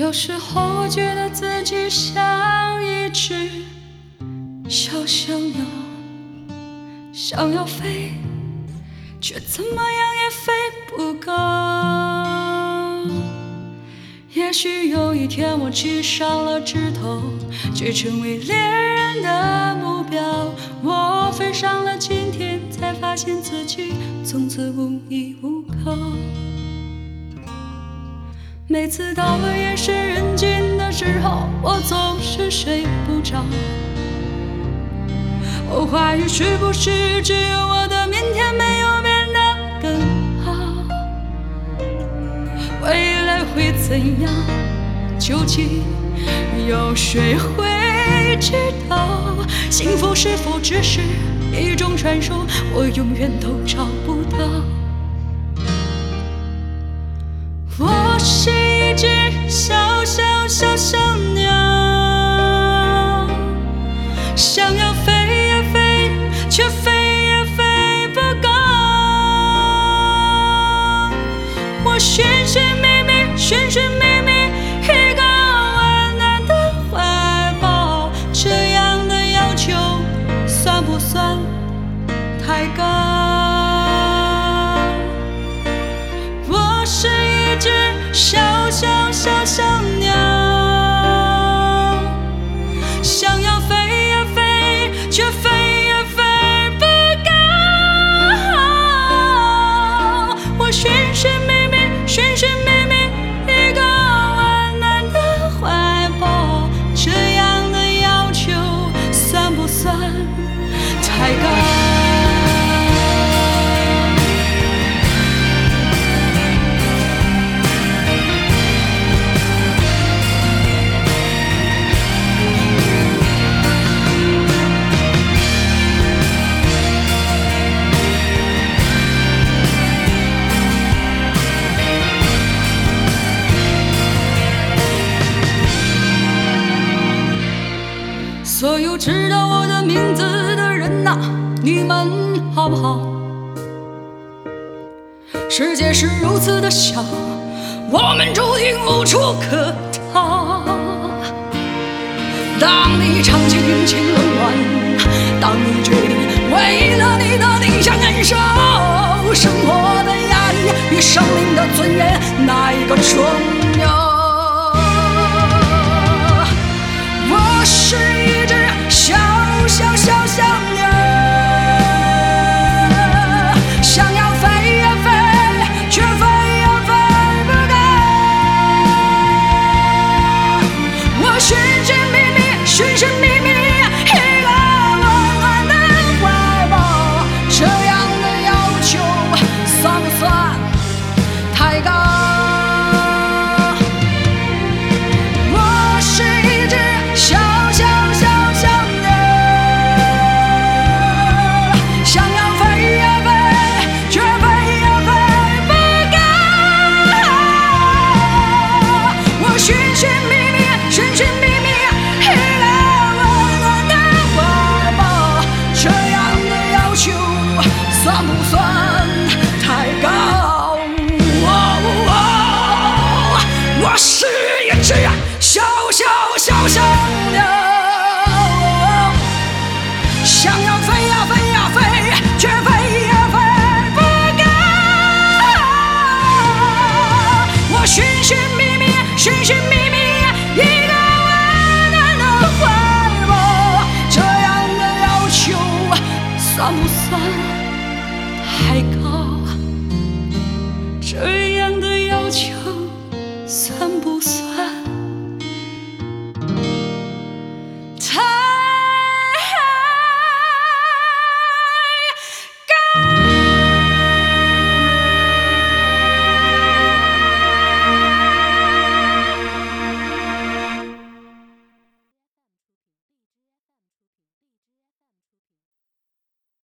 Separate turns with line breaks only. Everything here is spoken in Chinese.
有时候我觉得自己像一只小小鸟，想要飞，却怎么样也飞不高。也许有一天我栖上了枝头，却成为猎人的目标。我飞上了青天，才发现自己从此无依无每次到了夜深人静的时候，我总是睡不着。我怀疑是不是只有我的明天没有变得更好？未来会怎样？究竟有谁会知道？幸福是否只是一种传说？我永远都找不到。我是只小小小小知道我的名字的人呐、你们好不好？世界是如此的小，我们注定无处可逃。当你尝尽人情冷暖，当你决定